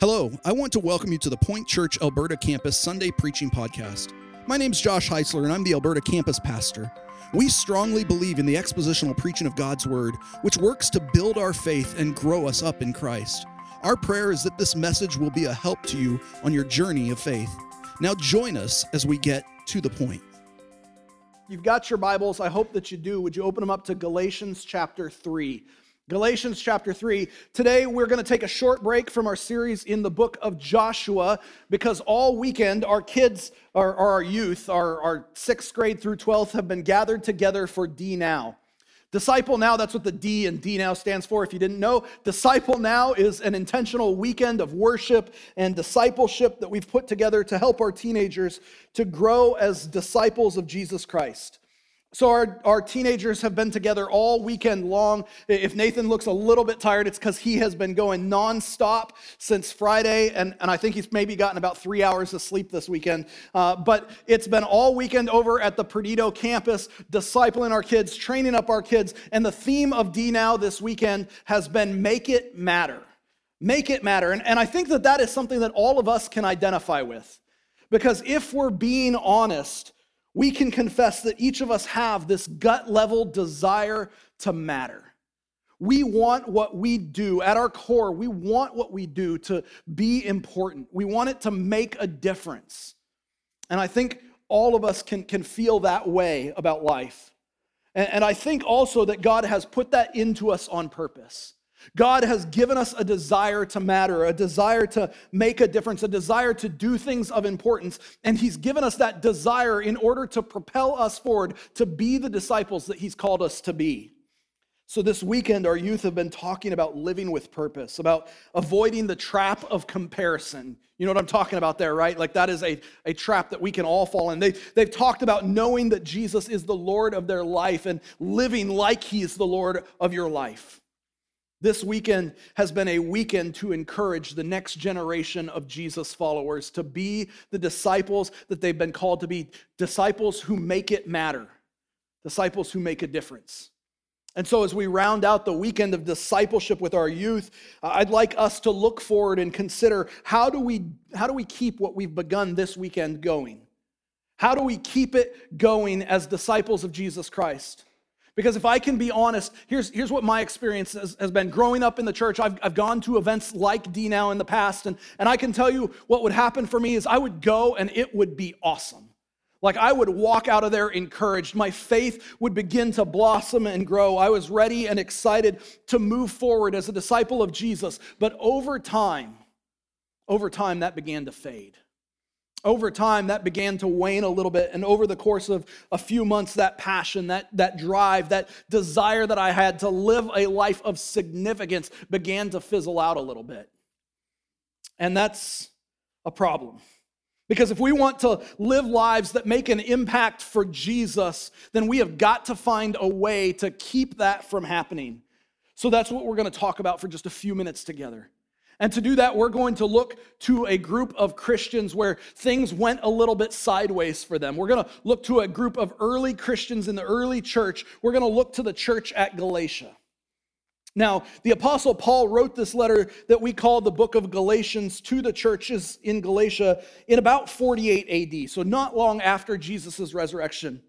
Hello, I want to welcome you to the Point Church Elberta campus Sunday preaching podcast. My name's Josh Heisler, and I'm the Elberta campus pastor. We strongly believe in the expositional preaching of God's Word, which works to build our faith and grow us up in Christ. Our prayer is that this message will be a help to you on your journey of faith. Now, join us as we get to the point. You've got your Bibles. I hope that you do. Would you open them up to Galatians chapter 3? Galatians chapter 3. Today, we're going to take a short break from our series in the book of Joshua because all weekend, our kids, our, our youth, our, our sixth grade through 12th, have been gathered together for D Now. Disciple Now, that's what the D and D Now stands for. If you didn't know, Disciple Now is an intentional weekend of worship and discipleship that we've put together to help our teenagers to grow as disciples of Jesus Christ. So, our, our teenagers have been together all weekend long. If Nathan looks a little bit tired, it's because he has been going nonstop since Friday, and, and I think he's maybe gotten about three hours of sleep this weekend. Uh, but it's been all weekend over at the Perdido campus, discipling our kids, training up our kids. And the theme of D Now this weekend has been Make It Matter. Make it matter. And, and I think that that is something that all of us can identify with. Because if we're being honest, we can confess that each of us have this gut level desire to matter. We want what we do at our core, we want what we do to be important. We want it to make a difference. And I think all of us can, can feel that way about life. And, and I think also that God has put that into us on purpose. God has given us a desire to matter, a desire to make a difference, a desire to do things of importance. And He's given us that desire in order to propel us forward to be the disciples that He's called us to be. So, this weekend, our youth have been talking about living with purpose, about avoiding the trap of comparison. You know what I'm talking about there, right? Like, that is a, a trap that we can all fall in. They, they've talked about knowing that Jesus is the Lord of their life and living like He is the Lord of your life. This weekend has been a weekend to encourage the next generation of Jesus followers to be the disciples that they've been called to be disciples who make it matter, disciples who make a difference. And so, as we round out the weekend of discipleship with our youth, uh, I'd like us to look forward and consider how do we, how do we keep what we've begun this weekend going? How do we keep it going as disciples of Jesus Christ? Because if I can be honest, here's, here's what my experience has, has been growing up in the church. I've, I've gone to events like D Now in the past, and, and I can tell you what would happen for me is I would go and it would be awesome. Like I would walk out of there encouraged. My faith would begin to blossom and grow. I was ready and excited to move forward as a disciple of Jesus. But over time, over time, that began to fade over time that began to wane a little bit and over the course of a few months that passion that, that drive that desire that i had to live a life of significance began to fizzle out a little bit. And that's a problem. Because if we want to live lives that make an impact for jesus then we have got to find a way to keep that from happening. So that's what we're going to talk about for just a few minutes together and to do that, we're going to look to a group of Christians where things went a little bit sideways for them. We're going to look to a group of early Christians in the early church. We're going to look to the church at Galatia. Now, the Apostle Paul wrote this letter that we call the book of Galatians to the churches in Galatia in about 48 AD, so not long after Jesus' resurrection.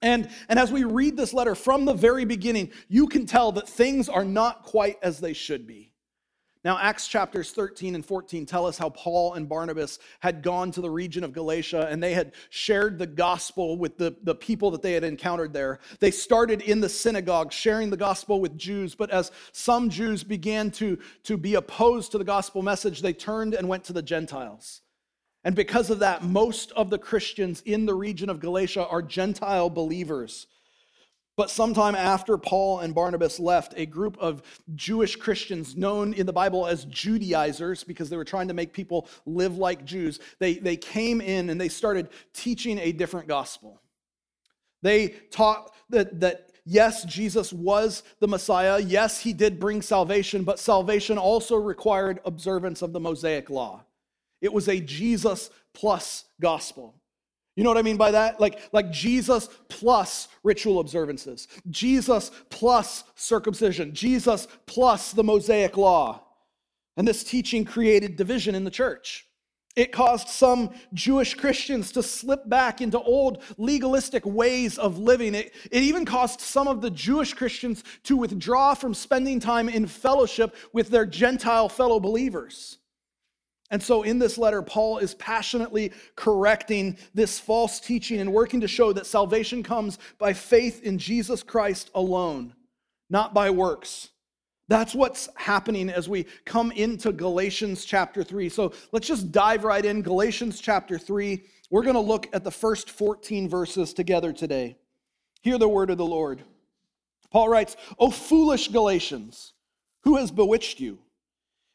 And, and as we read this letter from the very beginning, you can tell that things are not quite as they should be. Now, Acts chapters 13 and 14 tell us how Paul and Barnabas had gone to the region of Galatia and they had shared the gospel with the, the people that they had encountered there. They started in the synagogue sharing the gospel with Jews, but as some Jews began to, to be opposed to the gospel message, they turned and went to the Gentiles. And because of that, most of the Christians in the region of Galatia are Gentile believers. But sometime after Paul and Barnabas left, a group of Jewish Christians, known in the Bible as Judaizers, because they were trying to make people live like Jews, they, they came in and they started teaching a different gospel. They taught that, that yes, Jesus was the Messiah. Yes, he did bring salvation, but salvation also required observance of the Mosaic law. It was a Jesus plus gospel. You know what I mean by that? Like, like Jesus plus ritual observances, Jesus plus circumcision, Jesus plus the Mosaic law. And this teaching created division in the church. It caused some Jewish Christians to slip back into old legalistic ways of living. It, it even caused some of the Jewish Christians to withdraw from spending time in fellowship with their Gentile fellow believers. And so, in this letter, Paul is passionately correcting this false teaching and working to show that salvation comes by faith in Jesus Christ alone, not by works. That's what's happening as we come into Galatians chapter 3. So let's just dive right in. Galatians chapter 3. We're going to look at the first 14 verses together today. Hear the word of the Lord. Paul writes, O foolish Galatians, who has bewitched you?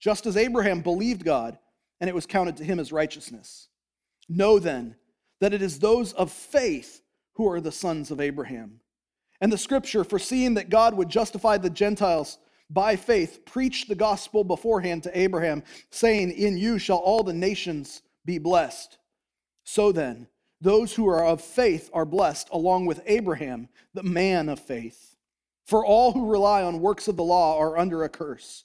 Just as Abraham believed God, and it was counted to him as righteousness. Know then that it is those of faith who are the sons of Abraham. And the scripture, foreseeing that God would justify the Gentiles, by faith preached the gospel beforehand to Abraham, saying, In you shall all the nations be blessed. So then, those who are of faith are blessed, along with Abraham, the man of faith. For all who rely on works of the law are under a curse.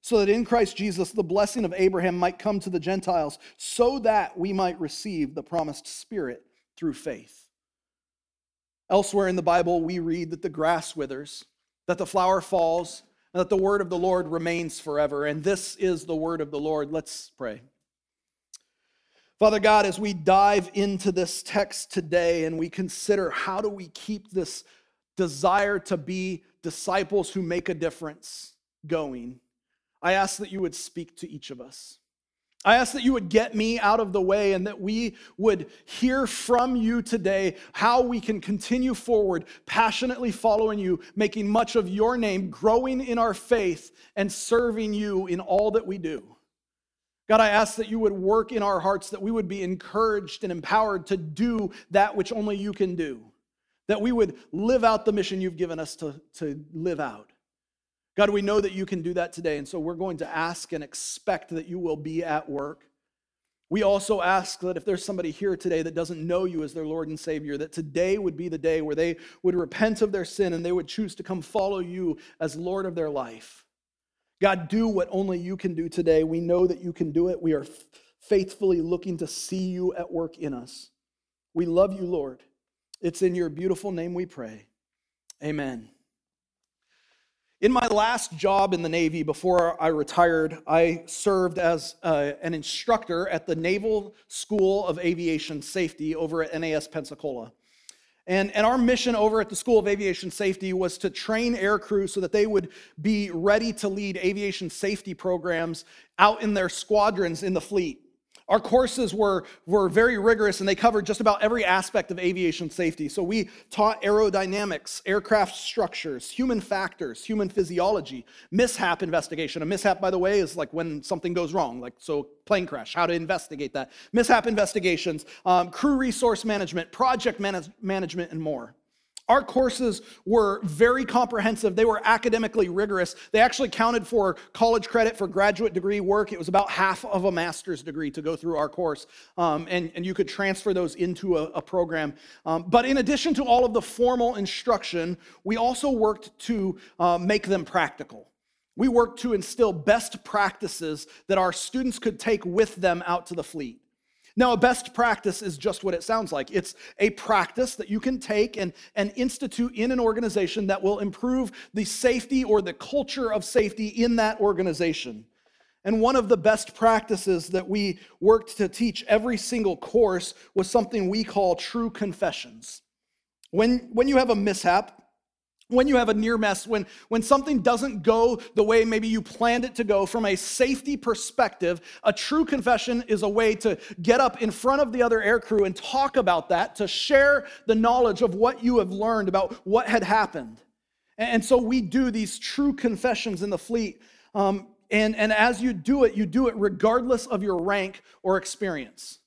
so that in Christ Jesus the blessing of Abraham might come to the Gentiles, so that we might receive the promised Spirit through faith. Elsewhere in the Bible, we read that the grass withers, that the flower falls, and that the word of the Lord remains forever. And this is the word of the Lord. Let's pray. Father God, as we dive into this text today and we consider how do we keep this desire to be disciples who make a difference going, I ask that you would speak to each of us. I ask that you would get me out of the way and that we would hear from you today how we can continue forward, passionately following you, making much of your name, growing in our faith, and serving you in all that we do. God, I ask that you would work in our hearts, that we would be encouraged and empowered to do that which only you can do, that we would live out the mission you've given us to, to live out. God, we know that you can do that today, and so we're going to ask and expect that you will be at work. We also ask that if there's somebody here today that doesn't know you as their Lord and Savior, that today would be the day where they would repent of their sin and they would choose to come follow you as Lord of their life. God, do what only you can do today. We know that you can do it. We are faithfully looking to see you at work in us. We love you, Lord. It's in your beautiful name we pray. Amen. In my last job in the Navy before I retired, I served as uh, an instructor at the Naval School of Aviation Safety over at NAS Pensacola. And, and our mission over at the School of Aviation Safety was to train air crew so that they would be ready to lead aviation safety programs out in their squadrons in the fleet. Our courses were, were very rigorous and they covered just about every aspect of aviation safety. So we taught aerodynamics, aircraft structures, human factors, human physiology, mishap investigation. A mishap, by the way, is like when something goes wrong, like so plane crash, how to investigate that, mishap investigations, um, crew resource management, project manage- management, and more. Our courses were very comprehensive. They were academically rigorous. They actually counted for college credit for graduate degree work. It was about half of a master's degree to go through our course. Um, and, and you could transfer those into a, a program. Um, but in addition to all of the formal instruction, we also worked to uh, make them practical. We worked to instill best practices that our students could take with them out to the fleet. Now, a best practice is just what it sounds like. It's a practice that you can take and, and institute in an organization that will improve the safety or the culture of safety in that organization. And one of the best practices that we worked to teach every single course was something we call true confessions. When, when you have a mishap, when you have a near mess, when, when something doesn't go the way maybe you planned it to go, from a safety perspective, a true confession is a way to get up in front of the other aircrew and talk about that, to share the knowledge of what you have learned about what had happened. And so we do these true confessions in the fleet. Um, and, and as you do it, you do it regardless of your rank or experience.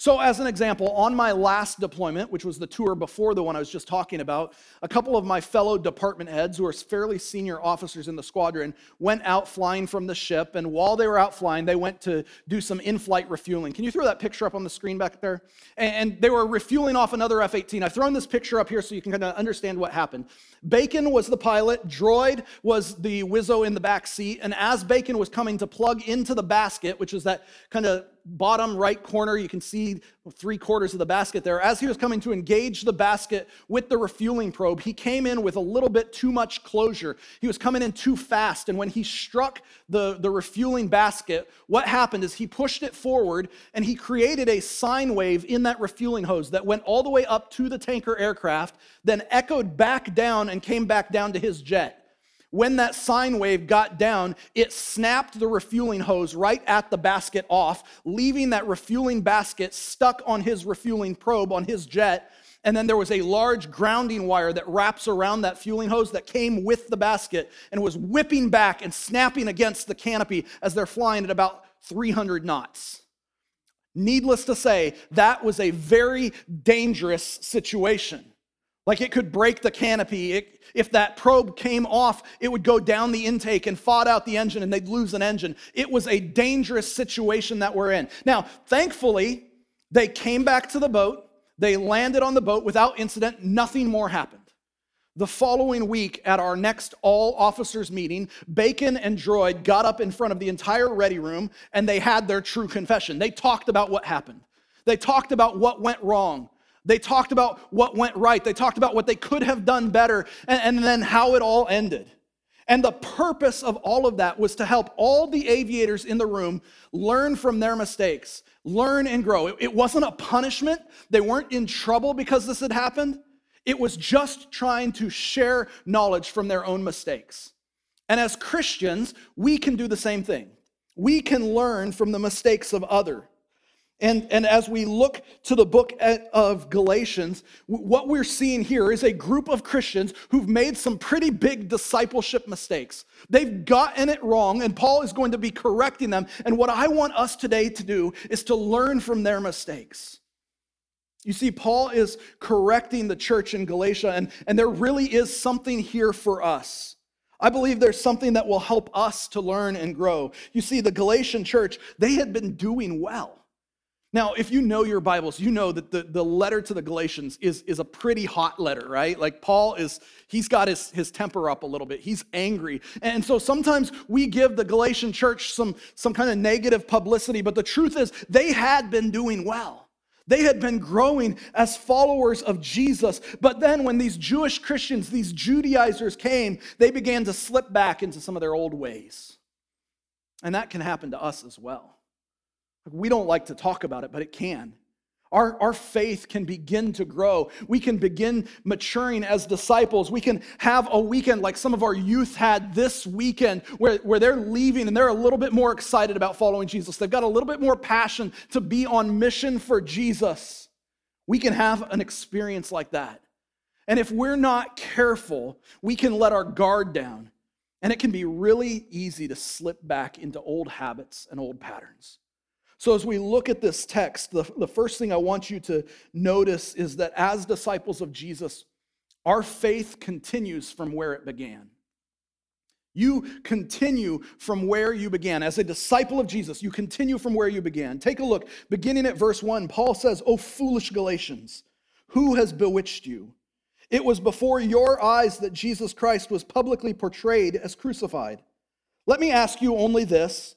So, as an example, on my last deployment, which was the tour before the one I was just talking about, a couple of my fellow department heads, who are fairly senior officers in the squadron, went out flying from the ship. And while they were out flying, they went to do some in flight refueling. Can you throw that picture up on the screen back there? And they were refueling off another F 18. I've thrown this picture up here so you can kind of understand what happened. Bacon was the pilot, Droid was the Wizzo in the back seat. And as Bacon was coming to plug into the basket, which is that kind of bottom right corner, you can see three quarters of the basket there. As he was coming to engage the basket with the refueling probe, he came in with a little bit too much closure. He was coming in too fast. And when he struck the, the refueling basket, what happened is he pushed it forward and he created a sine wave in that refueling hose that went all the way up to the tanker aircraft, then echoed back down and came back down to his jet. When that sine wave got down, it snapped the refueling hose right at the basket off, leaving that refueling basket stuck on his refueling probe on his jet. And then there was a large grounding wire that wraps around that fueling hose that came with the basket and was whipping back and snapping against the canopy as they're flying at about 300 knots. Needless to say, that was a very dangerous situation. Like it could break the canopy. It, if that probe came off, it would go down the intake and FOD out the engine and they'd lose an engine. It was a dangerous situation that we're in. Now, thankfully, they came back to the boat. They landed on the boat without incident. Nothing more happened. The following week, at our next all officers meeting, Bacon and Droid got up in front of the entire ready room and they had their true confession. They talked about what happened, they talked about what went wrong. They talked about what went right. They talked about what they could have done better and, and, then how it all ended. And the purpose of all of that was to help all the aviators in the room learn from their mistakes, learn and grow. It, it wasn't a punishment, they weren't in trouble because this had happened. It was just trying to share knowledge from their own mistakes. And as Christians, we can do the same thing. We can learn from the mistakes of others. And, and as we look to the book of Galatians, what we're seeing here is a group of Christians who've made some pretty big discipleship mistakes. They've gotten it wrong, and Paul is going to be correcting them. And what I want us today to do is to learn from their mistakes. You see, Paul is correcting the church in Galatia, and, and there really is something here for us. I believe there's something that will help us to learn and grow. You see, the Galatian church, they had been doing well. Now, if you know your Bibles, you know that the, the letter to the Galatians is, is a pretty hot letter, right? Like Paul is, he's got his, his temper up a little bit. He's angry. And so sometimes we give the Galatian church some, some kind of negative publicity, but the truth is they had been doing well. They had been growing as followers of Jesus. But then when these Jewish Christians, these Judaizers came, they began to slip back into some of their old ways. And that can happen to us as well. We don't like to talk about it, but it can. Our, our faith can begin to grow. We can begin maturing as disciples. We can have a weekend like some of our youth had this weekend where, where they're leaving and they're a little bit more excited about following Jesus. They've got a little bit more passion to be on mission for Jesus. We can have an experience like that. And if we're not careful, we can let our guard down. And it can be really easy to slip back into old habits and old patterns. So, as we look at this text, the, the first thing I want you to notice is that as disciples of Jesus, our faith continues from where it began. You continue from where you began. As a disciple of Jesus, you continue from where you began. Take a look. Beginning at verse 1, Paul says, O foolish Galatians, who has bewitched you? It was before your eyes that Jesus Christ was publicly portrayed as crucified. Let me ask you only this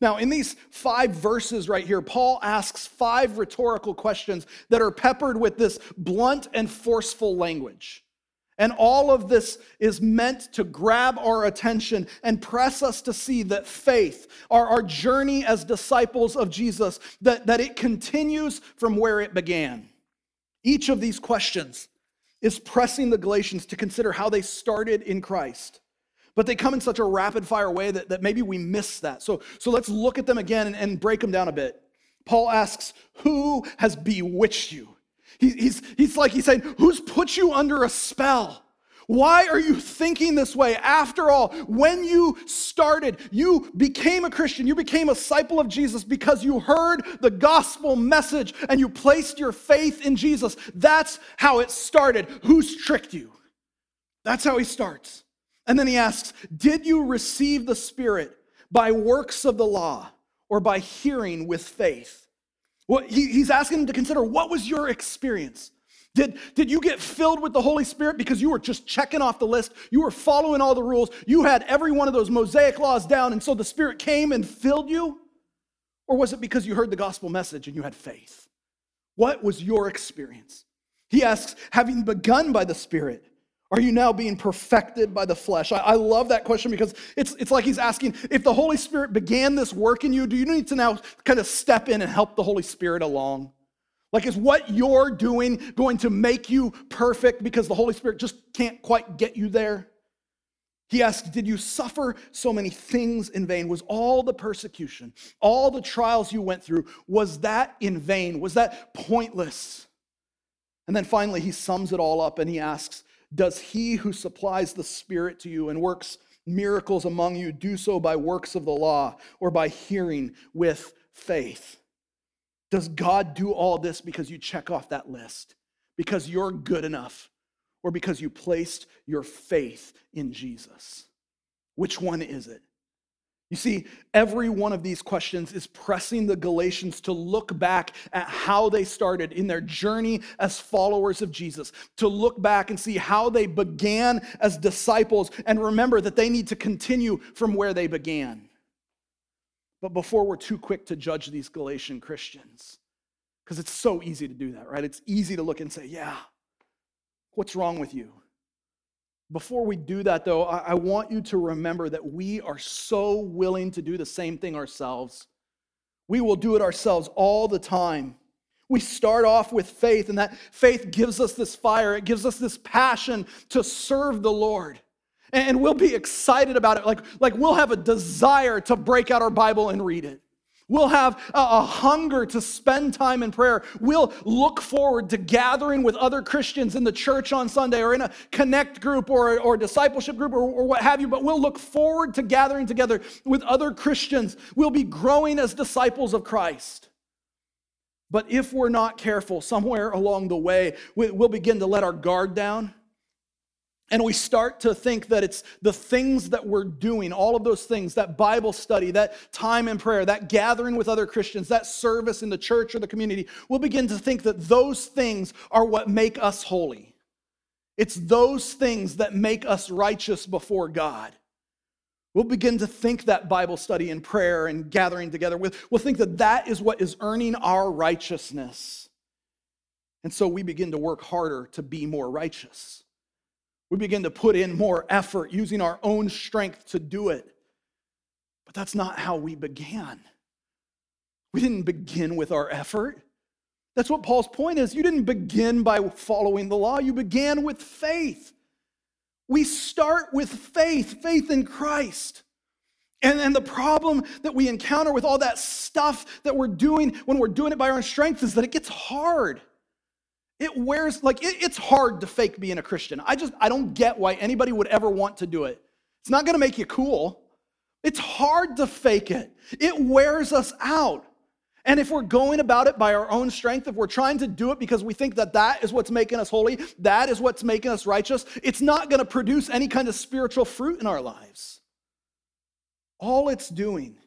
Now, in these five verses right here, Paul asks five rhetorical questions that are peppered with this blunt and forceful language. And all of this is meant to grab our attention and press us to see that faith, our, our journey as disciples of Jesus, that, that it continues from where it began. Each of these questions is pressing the Galatians to consider how they started in Christ. But they come in such a rapid fire way that, that maybe we miss that. So, so let's look at them again and, and break them down a bit. Paul asks, Who has bewitched you? He, he's, he's like he's saying, Who's put you under a spell? Why are you thinking this way? After all, when you started, you became a Christian, you became a disciple of Jesus because you heard the gospel message and you placed your faith in Jesus. That's how it started. Who's tricked you? That's how he starts. And then he asks, Did you receive the Spirit by works of the law or by hearing with faith? Well, he, he's asking him to consider what was your experience? Did, did you get filled with the Holy Spirit because you were just checking off the list? You were following all the rules. You had every one of those Mosaic laws down, and so the Spirit came and filled you? Or was it because you heard the gospel message and you had faith? What was your experience? He asks, having begun by the Spirit, are you now being perfected by the flesh? I, I, love that question because it's, it's like he's asking if the Holy Spirit began this work in you, do you need to now kind of step in and help the Holy Spirit along? Like, is what you're doing going to make you perfect because the Holy Spirit just can't quite get you there? He asked, Did you suffer so many things in vain? Was all the persecution, all the trials you went through, was that in vain? Was that pointless? And then finally, he sums it all up and he asks, does he who supplies the Spirit to you and works miracles among you do so by works of the law or by hearing with faith? Does God do all this because you check off that list? Because you're good enough? Or because you placed your faith in Jesus? Which one is it? You see, every one of these questions is pressing the Galatians to look back at how they started in their journey as followers of Jesus, to look back and see how they began as disciples and remember that they need to continue from where they began. But before we're too quick to judge these Galatian Christians, because it's so easy to do that, right? It's easy to look and say, yeah, what's wrong with you? Before we do that, though, I want you to remember that we are so willing to do the same thing ourselves. We will do it ourselves all the time. We start off with faith, and that faith gives us this fire, it gives us this passion to serve the Lord. And we'll be excited about it. Like, like we'll have a desire to break out our Bible and read it. We'll have a, hunger to spend time in prayer. We'll look forward to gathering with other Christians in the church on Sunday or in a connect group or, or discipleship group or, or what have you, but we'll look forward to gathering together with other Christians. We'll be growing as disciples of Christ. But if we're not careful, somewhere along the way, we'll begin to let our guard down and we start to think that it's the things that we're doing, all of those things, that Bible study, that time in prayer, that gathering with other Christians, that service in the church or the community, we'll begin to think that those things are what make us holy. It's those things that make us righteous before God. We'll begin to think that Bible study and prayer and gathering together, with, we'll think that that is what is earning our righteousness. And so we begin to work harder to be more righteous. We begin to put in more effort using our own strength to do it. But that's not how we began. We didn't begin with our effort. That's what Paul's point is. You didn't begin by following the law, you began with faith. We start with faith, faith in Christ. And, and the problem that we encounter with all that stuff that we're doing when we're doing it by our own strength is that it gets hard. It wears, like, it, it's hard to fake being a Christian. I just, I don't get why anybody would ever want to do it. It's not gonna make you cool. It's hard to fake it, it wears us out. And if we're going about it by our own strength, if we're trying to do it because we think that that is what's making us holy, that is what's making us righteous, it's not going to produce any kind of spiritual fruit in our lives. All it's doing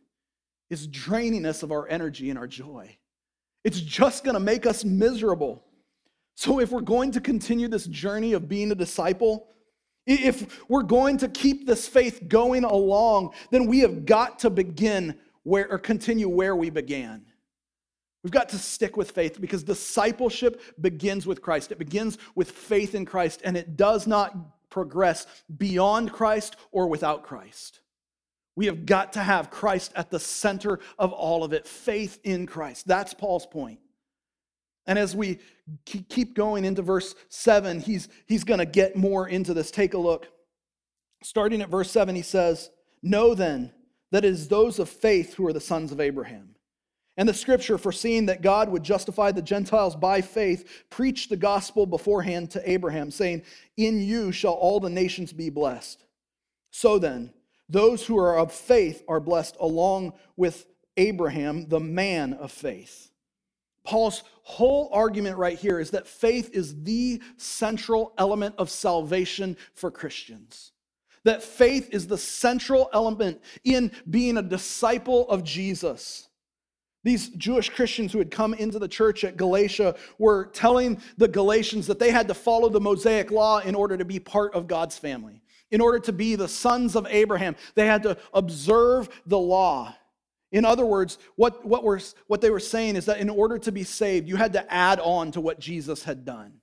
is draining us of our energy and our joy. It's just going to make us miserable. So, if we're going to continue this journey of being a disciple, if we're going to keep this faith going along, then we have got to begin where or continue where we began. We've got to stick with faith because discipleship begins with Christ. It begins with faith in Christ and it does not progress beyond Christ or without Christ. We have got to have Christ at the center of all of it, faith in Christ. That's Paul's point. And as we keep going into verse 7, he's, he's going to get more into this. Take a look. Starting at verse 7, he says, Know then that it is those of faith who are the sons of Abraham. And the scripture, foreseeing that God would justify the Gentiles by faith, preached the gospel beforehand to Abraham, saying, In you shall all the nations be blessed. So then, those who are of faith are blessed along with Abraham, the man of faith. Paul's whole argument right here is that faith is the central element of salvation for Christians. That faith is the central element in being a disciple of Jesus. These Jewish Christians who had come into the church at Galatia were telling the Galatians that they had to follow the Mosaic law in order to be part of God's family. In order to be the sons of Abraham, they had to observe the law. In other words, what, what, were, what they were saying is that in order to be saved, you had to add on to what Jesus had done.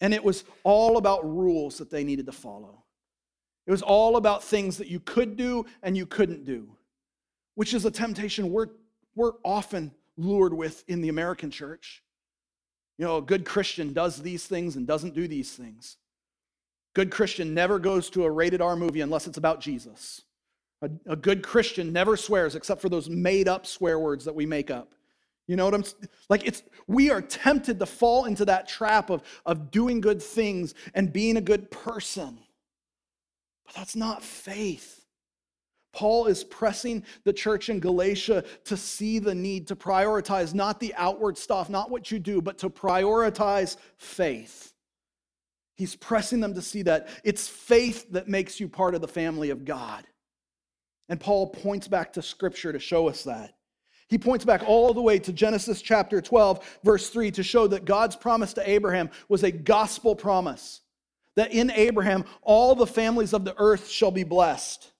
And it was all about rules that they needed to follow. It was all about things that you could do and you couldn't do, which is a temptation we're we're often lured with in the American church. You know, a good Christian does these things and doesn't do these things. Good Christian never goes to a rated R movie unless it's about Jesus. A, a good Christian never swears except for those made up swear words that we make up. You know what I'm like? It's we are tempted to fall into that trap of, of doing good things and being a good person. But that's not faith. Paul is pressing the church in Galatia to see the need to prioritize not the outward stuff, not what you do, but to prioritize faith. He's pressing them to see that it's faith that makes you part of the family of God. And Paul points back to scripture to show us that. He points back all the way to Genesis chapter 12, verse 3, to show that God's promise to Abraham was a gospel promise. That in Abraham, all the families of the earth shall be blessed.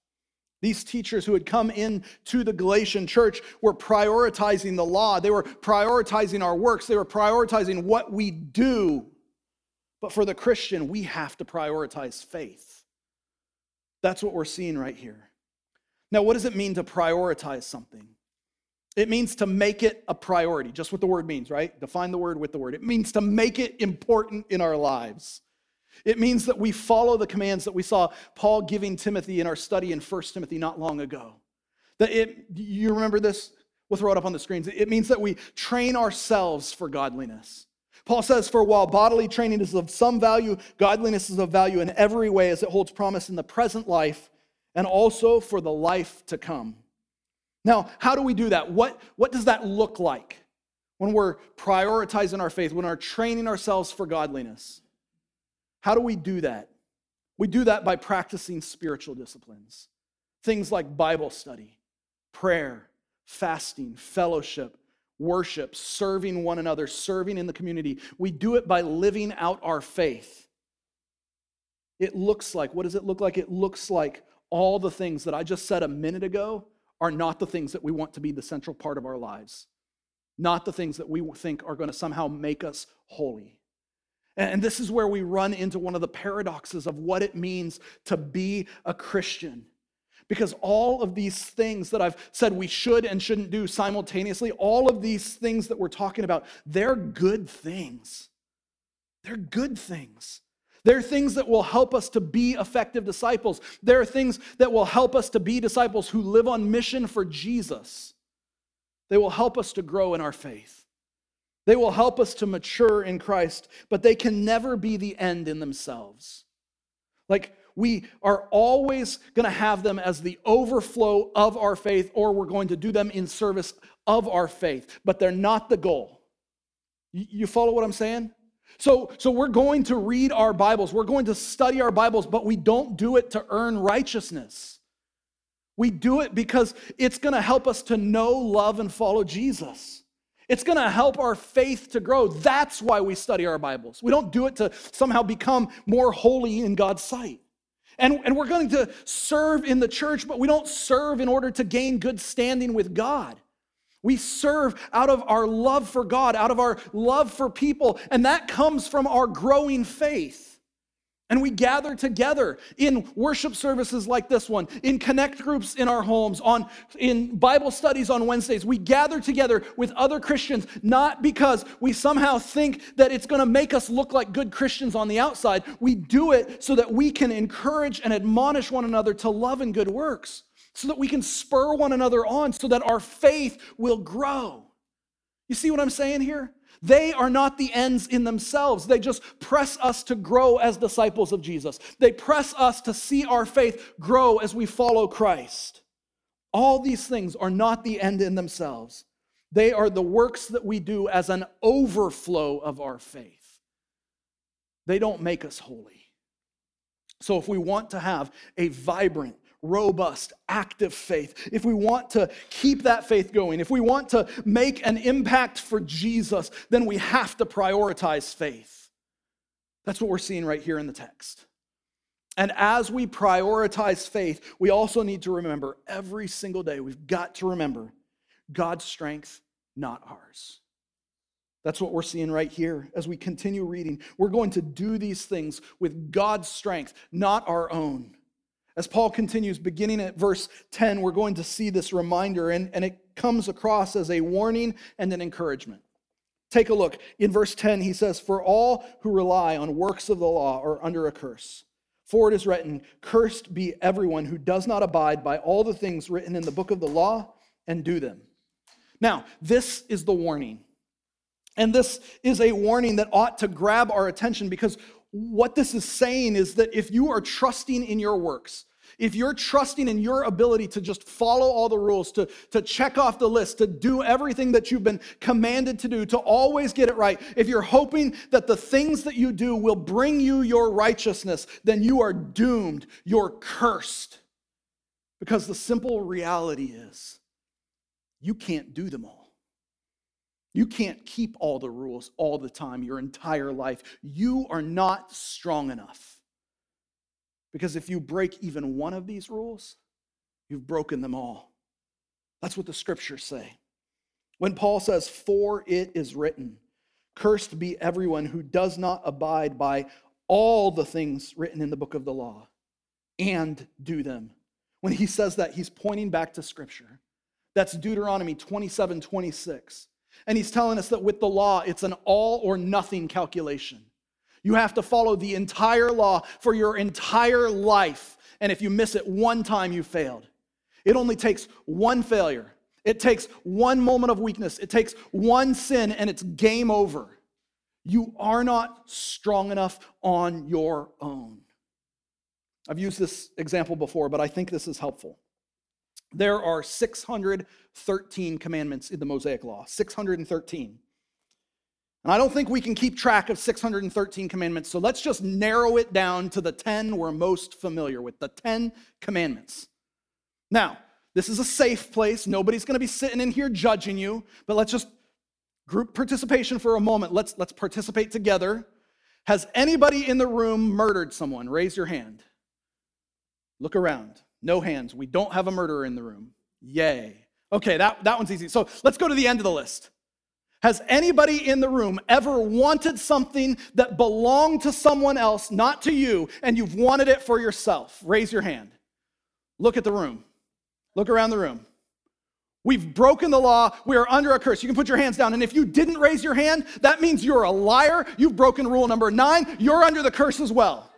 These teachers who had come in to the Galatian church were prioritizing the law. They were prioritizing our works. They were prioritizing what we do. But for the Christian, we have to prioritize faith. That's what we're seeing right here. Now, what does it mean to prioritize something? It means to make it a priority, just what the word means, right? Define the word with the word. It means to make it important in our lives. It means that we follow the commands that we saw Paul giving Timothy in our study in 1 Timothy not long ago. That it, you remember this? We'll throw it up on the screens. It means that we train ourselves for godliness. Paul says, For while bodily training is of some value, godliness is of value in every way as it holds promise in the present life and also for the life to come. Now, how do we do that? What, what does that look like when we're prioritizing our faith, when we're training ourselves for godliness? How do we do that? We do that by practicing spiritual disciplines. Things like Bible study, prayer, fasting, fellowship, worship, serving one another, serving in the community. We do it by living out our faith. It looks like, what does it look like? It looks like all the things that I just said a minute ago are not the things that we want to be the central part of our lives, not the things that we think are going to somehow make us holy. And this is where we run into one of the paradoxes of what it means to be a Christian. Because all of these things that I've said we should and shouldn't do simultaneously, all of these things that we're talking about, they're good things. They're good things. They're things that will help us to be effective disciples. There are things that will help us to be disciples who live on mission for Jesus. They will help us to grow in our faith. They will help us to mature in Christ, but they can never be the end in themselves. Like, we are always going to have them as the overflow of our faith, or we're going to do them in service of our faith, but they're not the goal. You follow what I'm saying? So, so we're going to read our Bibles, we're going to study our Bibles, but we don't do it to earn righteousness. We do it because it's going to help us to know, love, and follow Jesus. It's going to help our faith to grow. That's why we study our Bibles. We don't do it to somehow become more holy in God's sight. And, and we're going to serve in the church, but we don't serve in order to gain good standing with God. We serve out of our love for God, out of our love for people, and that comes from our growing faith. And we gather together in worship services like this one, in connect groups in our homes, on, in Bible studies on Wednesdays. We gather together with other Christians, not because we somehow think that it's going to make us look like good Christians on the outside. We do it so that we can encourage and admonish one another to love and good works, so that we can spur one another on, so that our faith will grow. You see what I'm saying here? They are not the ends in themselves. They just press us to grow as disciples of Jesus. They press us to see our faith grow as we follow Christ. All these things are not the end in themselves. They are the works that we do as an overflow of our faith. They don't make us holy. So, if we want to have a vibrant, robust, active faith, if we want to keep that faith going, if we want to make an impact for Jesus, then we have to prioritize faith. That's what we're seeing right here in the text. And as we prioritize faith, we also need to remember every single day, we've got to remember God's strength, not ours. That's what we're seeing right here as we continue reading. We're going to do these things with God's strength, not our own. As Paul continues, beginning at verse 10, we're going to see this reminder, and, and it comes across as a warning and an encouragement. Take a look. In verse 10, he says, For all who rely on works of the law are under a curse. For it is written, Cursed be everyone who does not abide by all the things written in the book of the law and do them. Now, this is the warning. And this is a warning that ought to grab our attention because what this is saying is that if you are trusting in your works, if you're trusting in your ability to just follow all the rules, to, to check off the list, to do everything that you've been commanded to do, to always get it right, if you're hoping that the things that you do will bring you your righteousness, then you are doomed. You're cursed. Because the simple reality is, you can't do them all. You can't keep all the rules all the time, your entire life. You are not strong enough. Because if you break even one of these rules, you've broken them all. That's what the scriptures say. When Paul says, For it is written, Cursed be everyone who does not abide by all the things written in the book of the law and do them. When he says that, he's pointing back to scripture. That's Deuteronomy 27 26. And he's telling us that with the law, it's an all or nothing calculation. You have to follow the entire law for your entire life. And if you miss it one time, you failed. It only takes one failure, it takes one moment of weakness, it takes one sin, and it's game over. You are not strong enough on your own. I've used this example before, but I think this is helpful. There are 613 commandments in the Mosaic Law, 613. And I don't think we can keep track of 613 commandments, so let's just narrow it down to the 10 we're most familiar with, the 10 commandments. Now, this is a safe place. Nobody's going to be sitting in here judging you, but let's just group participation for a moment. Let's, let's participate together. Has anybody in the room murdered someone? Raise your hand. Look around. No hands. We don't have a murderer in the room. Yay. Okay, that, that one's easy. So let's go to the end of the list. Has anybody in the room ever wanted something that belonged to someone else, not to you, and you've wanted it for yourself? Raise your hand. Look at the room. Look around the room. We've broken the law. We are under a curse. You can put your hands down. And if you didn't raise your hand, that means you're a liar. You've broken rule number nine. You're under the curse as well.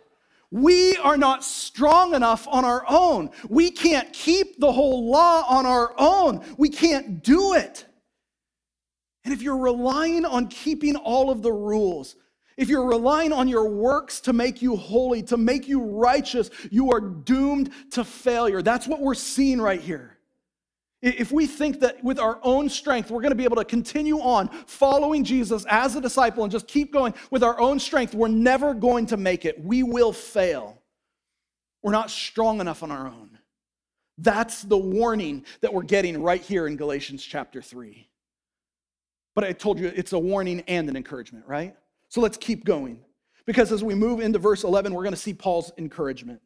We are not strong enough on our own. We can't keep the whole law on our own. We can't do it. And if you're relying on keeping all of the rules, if you're relying on your works to make you holy, to make you righteous, you are doomed to failure. That's what we're seeing right here. If we think that with our own strength, we're going to be able to continue on following Jesus as a disciple and just keep going with our own strength, we're never going to make it. We will fail. We're not strong enough on our own. That's the warning that we're getting right here in Galatians chapter 3. But I told you it's a warning and an encouragement, right? So let's keep going. Because as we move into verse 11, we're going to see Paul's encouragement.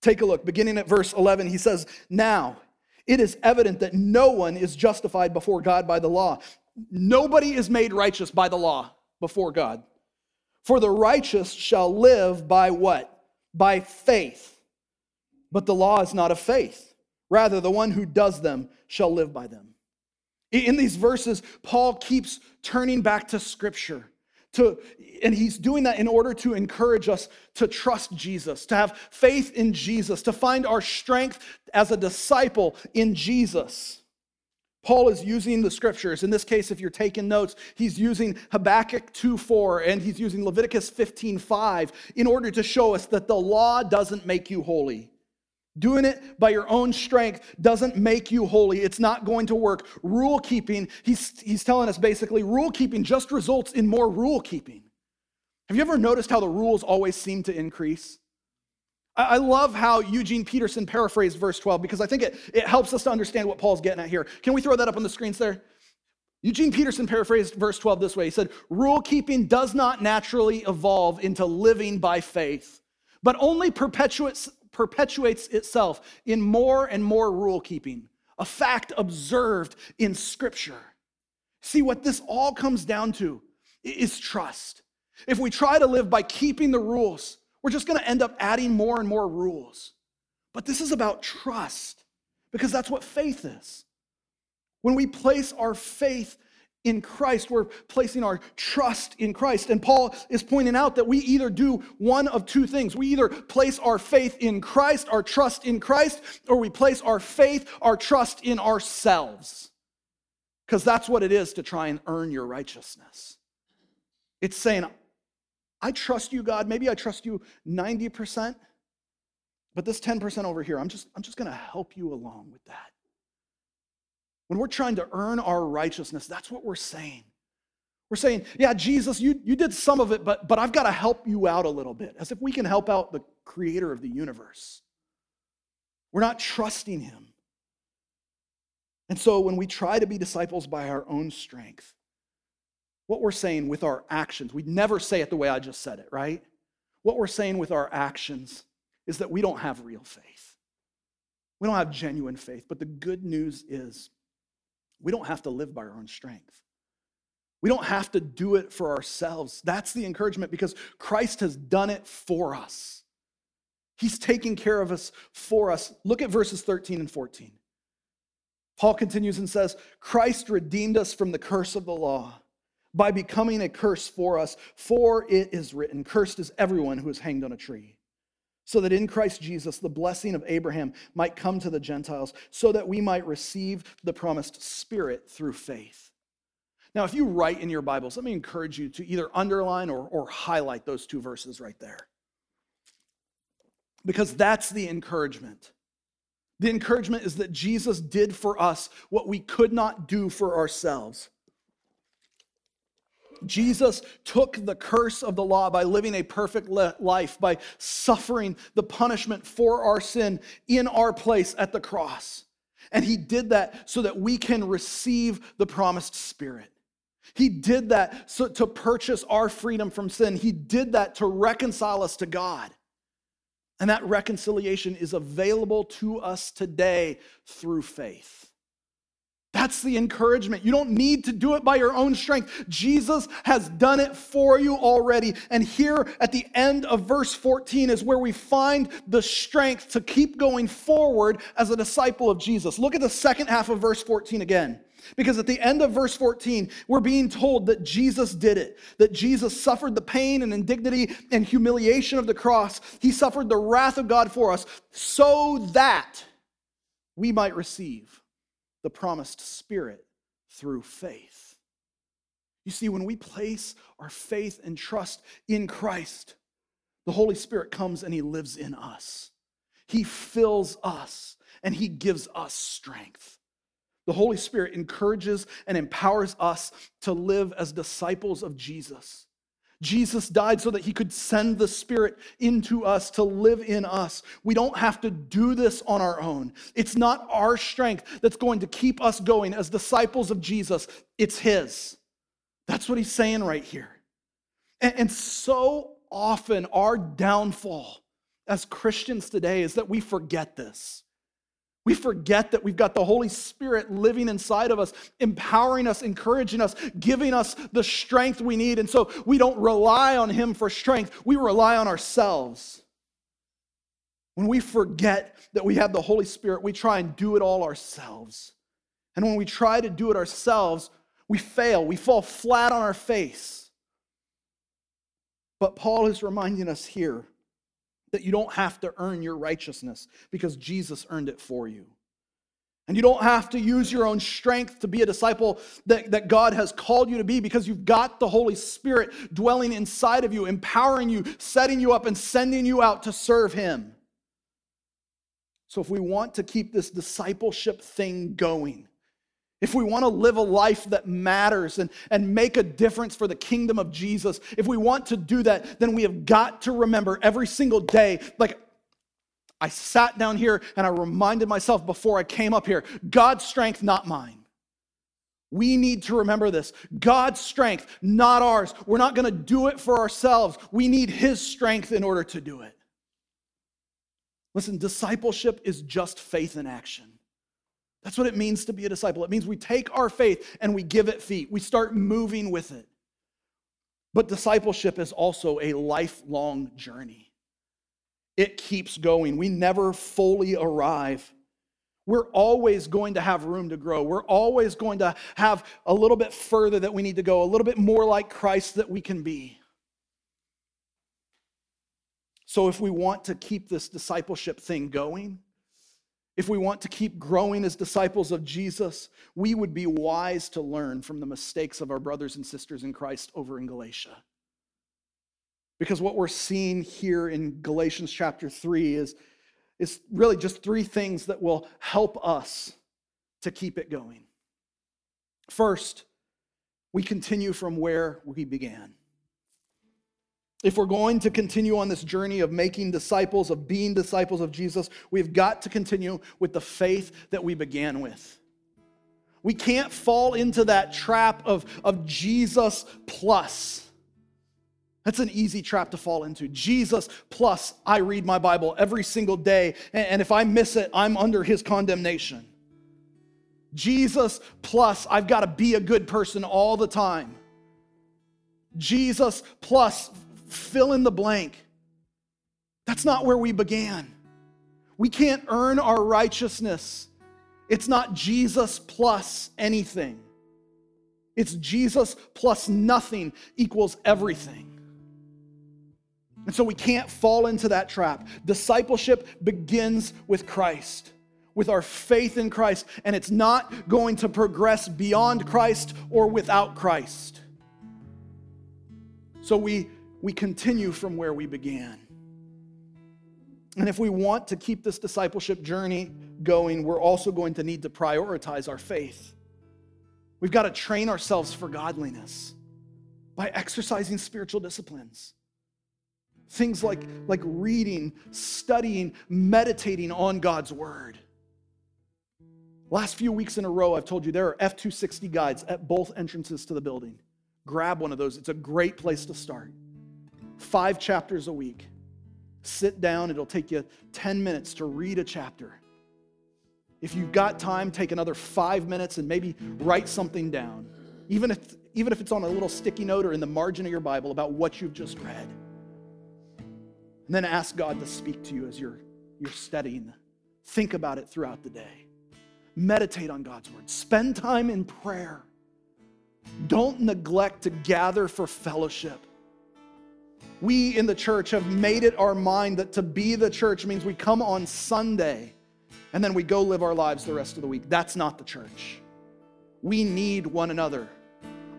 Take a look. Beginning at verse 11, he says, Now it is evident that no one is justified before God by the law. Nobody is made righteous by the law before God. For the righteous shall live by what? By faith. But the law is not of faith. Rather, the one who does them shall live by them. In these verses, Paul keeps turning back to Scripture. To, and he's doing that in order to encourage us to trust Jesus, to have faith in Jesus, to find our strength as a disciple in Jesus. Paul is using the scriptures. In this case, if you're taking notes, he's using Habakkuk 2:4 and he's using Leviticus 15:5 in order to show us that the law doesn't make you holy. Doing it by your own strength doesn't make you holy. It's not going to work. Rule keeping, he's, he's telling us basically, rule keeping just results in more rule keeping. Have you ever noticed how the rules always seem to increase? I, I love how Eugene Peterson paraphrased verse 12 because I think it, it helps us to understand what Paul's getting at here. Can we throw that up on the screens there? Eugene Peterson paraphrased verse 12 this way He said, Rule keeping does not naturally evolve into living by faith, but only perpetuates perpetuates itself in more and more rule keeping, a fact observed in Scripture. See, what this all comes down to is trust. If we try to live by keeping the rules, we're just going to end up adding more and more rules. But this is about trust because that's what faith is. When we place our faith in Christ. We're placing our trust in Christ. And Paul is pointing out that we either do one of two things. We either place our faith in Christ, our trust in Christ, or we place our faith, our trust in ourselves. Because that's what it is to try and earn your righteousness. It's saying, I trust you, God. Maybe I trust you 90%, but this 10% over here, I'm just, I'm just going to help you along with that. When we're trying to earn our righteousness, that's what we're saying. We're saying, yeah, Jesus, you, you did some of it, but, but I've got to help you out a little bit, as if we can help out the creator of the universe. We're not trusting him. And so when we try to be disciples by our own strength, what we're saying with our actions, we'd never say it the way I just said it, right? What we're saying with our actions is that we don't have real faith. We don't have genuine faith. But the good news is we don't have to live by our own strength. We don't have to do it for ourselves. That's the encouragement because Christ has done it for us. He's taking care of us for us. Look at verses 13 and 14. Paul continues and says, Christ redeemed us from the curse of the law by becoming a curse for us, for it is written, Cursed is everyone who is hanged on a tree so that in Christ Jesus the blessing of Abraham might come to the Gentiles, so that we might receive the promised Spirit through faith. Now, if you write in your Bibles, let me encourage you to either underline or, or highlight those two verses right there. Because that's the encouragement. The encouragement is that Jesus did for us what we could not do for ourselves. Jesus took the curse of the law by living a perfect life, by suffering the punishment for our sin in our place at the cross. And he did that so that we can receive the promised Spirit. He did that so, to purchase our freedom from sin. He did that to reconcile us to God. And that reconciliation is available to us today through faith. That's the encouragement. You don't need to do it by your own strength. Jesus has done it for you already. And here at the end of verse 14 is where we find the strength to keep going forward as a disciple of Jesus. Look at the second half of verse 14 again. Because at the end of verse 14, we're being told that Jesus did it, that Jesus suffered the pain and indignity and humiliation of the cross. He suffered the wrath of God for us so that we might receive the promised Spirit through faith. You see, when we place our faith and trust in Christ, the Holy Spirit comes and He lives in us. He fills us and He gives us strength. The Holy Spirit encourages and empowers us to live as disciples of Jesus. Jesus died so that he could send the Spirit into us to live in us. We don't have to do this on our own. It's not our strength that's going to keep us going as disciples of Jesus, it's His. That's what he's saying right here. And, and so often, our downfall as Christians today is that we forget this. We forget that we've got the Holy Spirit living inside of us, empowering us, encouraging us, giving us the strength we need. And so we don't rely on Him for strength, we rely on ourselves. When we forget that we have the Holy Spirit, we try and do it all ourselves. And when we try to do it ourselves, we fail, we fall flat on our face. But Paul is reminding us here that you don't have to earn your righteousness because Jesus earned it for you. And you don't have to use your own strength to be a disciple that, that God has called you to be because you've got the Holy Spirit dwelling inside of you, empowering you, setting you up, and sending you out to serve Him. So, if we want to keep this discipleship thing going, if we want to live a life that matters and, and make a difference for the kingdom of Jesus, if we want to do that, then we have got to remember every single day, like I sat down here and I reminded myself before I came up here God's strength, not mine. We need to remember this God's strength, not ours. We're not going to do it for ourselves. We need His strength in order to do it. Listen, discipleship is just faith in action. That's what it means to be a disciple. It means we take our faith and we give it feet, we start moving with it. But discipleship is also a lifelong journey. It keeps going. We never fully arrive. We're always going to have room to grow. We're always going to have a little bit further that we need to go, a little bit more like Christ that we can be. So, if we want to keep this discipleship thing going, if we want to keep growing as disciples of Jesus, we would be wise to learn from the mistakes of our brothers and sisters in Christ over in Galatia. Because what we're seeing here in Galatians chapter 3 is, is really just three things that will help us to keep it going. First, we continue from where we began. If we're going to continue on this journey of making disciples, of being disciples of Jesus, we've got to continue with the faith that we began with. We can't fall into that trap of, of Jesus plus. That's an easy trap to fall into. Jesus plus, I read my Bible every single day, and if I miss it, I'm under his condemnation. Jesus plus, I've got to be a good person all the time. Jesus plus, fill in the blank. That's not where we began. We can't earn our righteousness. It's not Jesus plus anything. It's Jesus plus nothing equals everything. And so we can't fall into that trap. Discipleship begins with Christ, with our faith in Christ, and it's not going to progress beyond Christ or without Christ. So we we continue from where we began. And if we want to keep this discipleship journey going, we're also going to need to prioritize our faith. We've got to train ourselves for godliness by exercising spiritual disciplines. Things like, like reading, studying, meditating on God's word. Last few weeks in a row, I've told you there are F 260 guides at both entrances to the building. Grab one of those, it's a great place to start five chapters a week. Sit down, it'll take you 10 minutes to read a chapter. If you've got time, take another five minutes and maybe write something down, even if, even if it's on a little sticky note or in the margin of your Bible about what you've just read. And then ask God to speak to you as you're, you're studying. Think about it throughout the day. Meditate on God's word. Spend time in prayer. Don't neglect to gather for fellowship we in the church have made it our mind that to be the church means we come on Sunday and then we go live our lives the rest of the week. That's not the church. We need one another.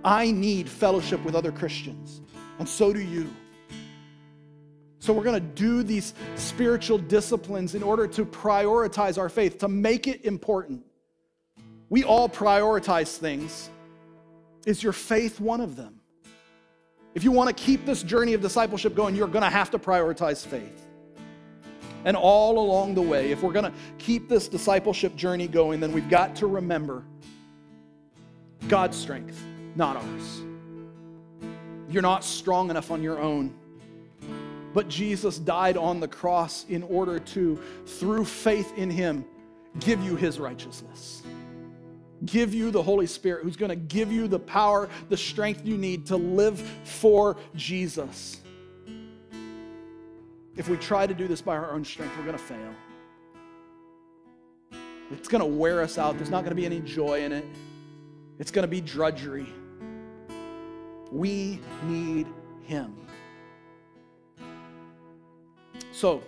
I need fellowship with other Christians, and so do you. So, we're going to do these spiritual disciplines in order to prioritize our faith, to make it important. We all prioritize things. Is your faith one of them? If you want to keep this journey of discipleship going, you're going to have to prioritize faith. And all along the way, if we're going to keep this discipleship journey going, then we've got to remember God's strength, not ours. You're not strong enough on your own. But Jesus died on the cross in order to, through faith in him, give you his righteousness. Give you the Holy Spirit who's going to give you the power, the strength you need to live for Jesus. If we try to do this by our own strength, we're going to fail. It's going to wear us out. There's not going to be any joy in it. It's going to be drudgery. We need Him. So,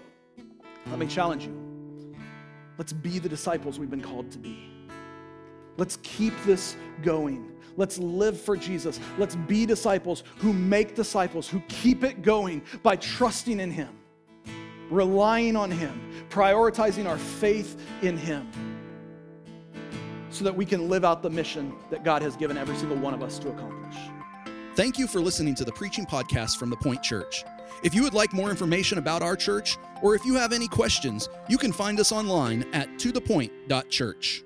let me challenge you. Let's be the disciples we've been called to be. Let's keep this going. Let's live for Jesus. Let's be disciples who make disciples, who keep it going by trusting in Him, relying on Him, prioritizing our faith in Him, so that we can live out the mission that God has given every single one of us to accomplish. Thank you for listening to the preaching podcast from the Point Church. If you would like more information about our church, or if you have any questions, you can find us online at tothepoint.church.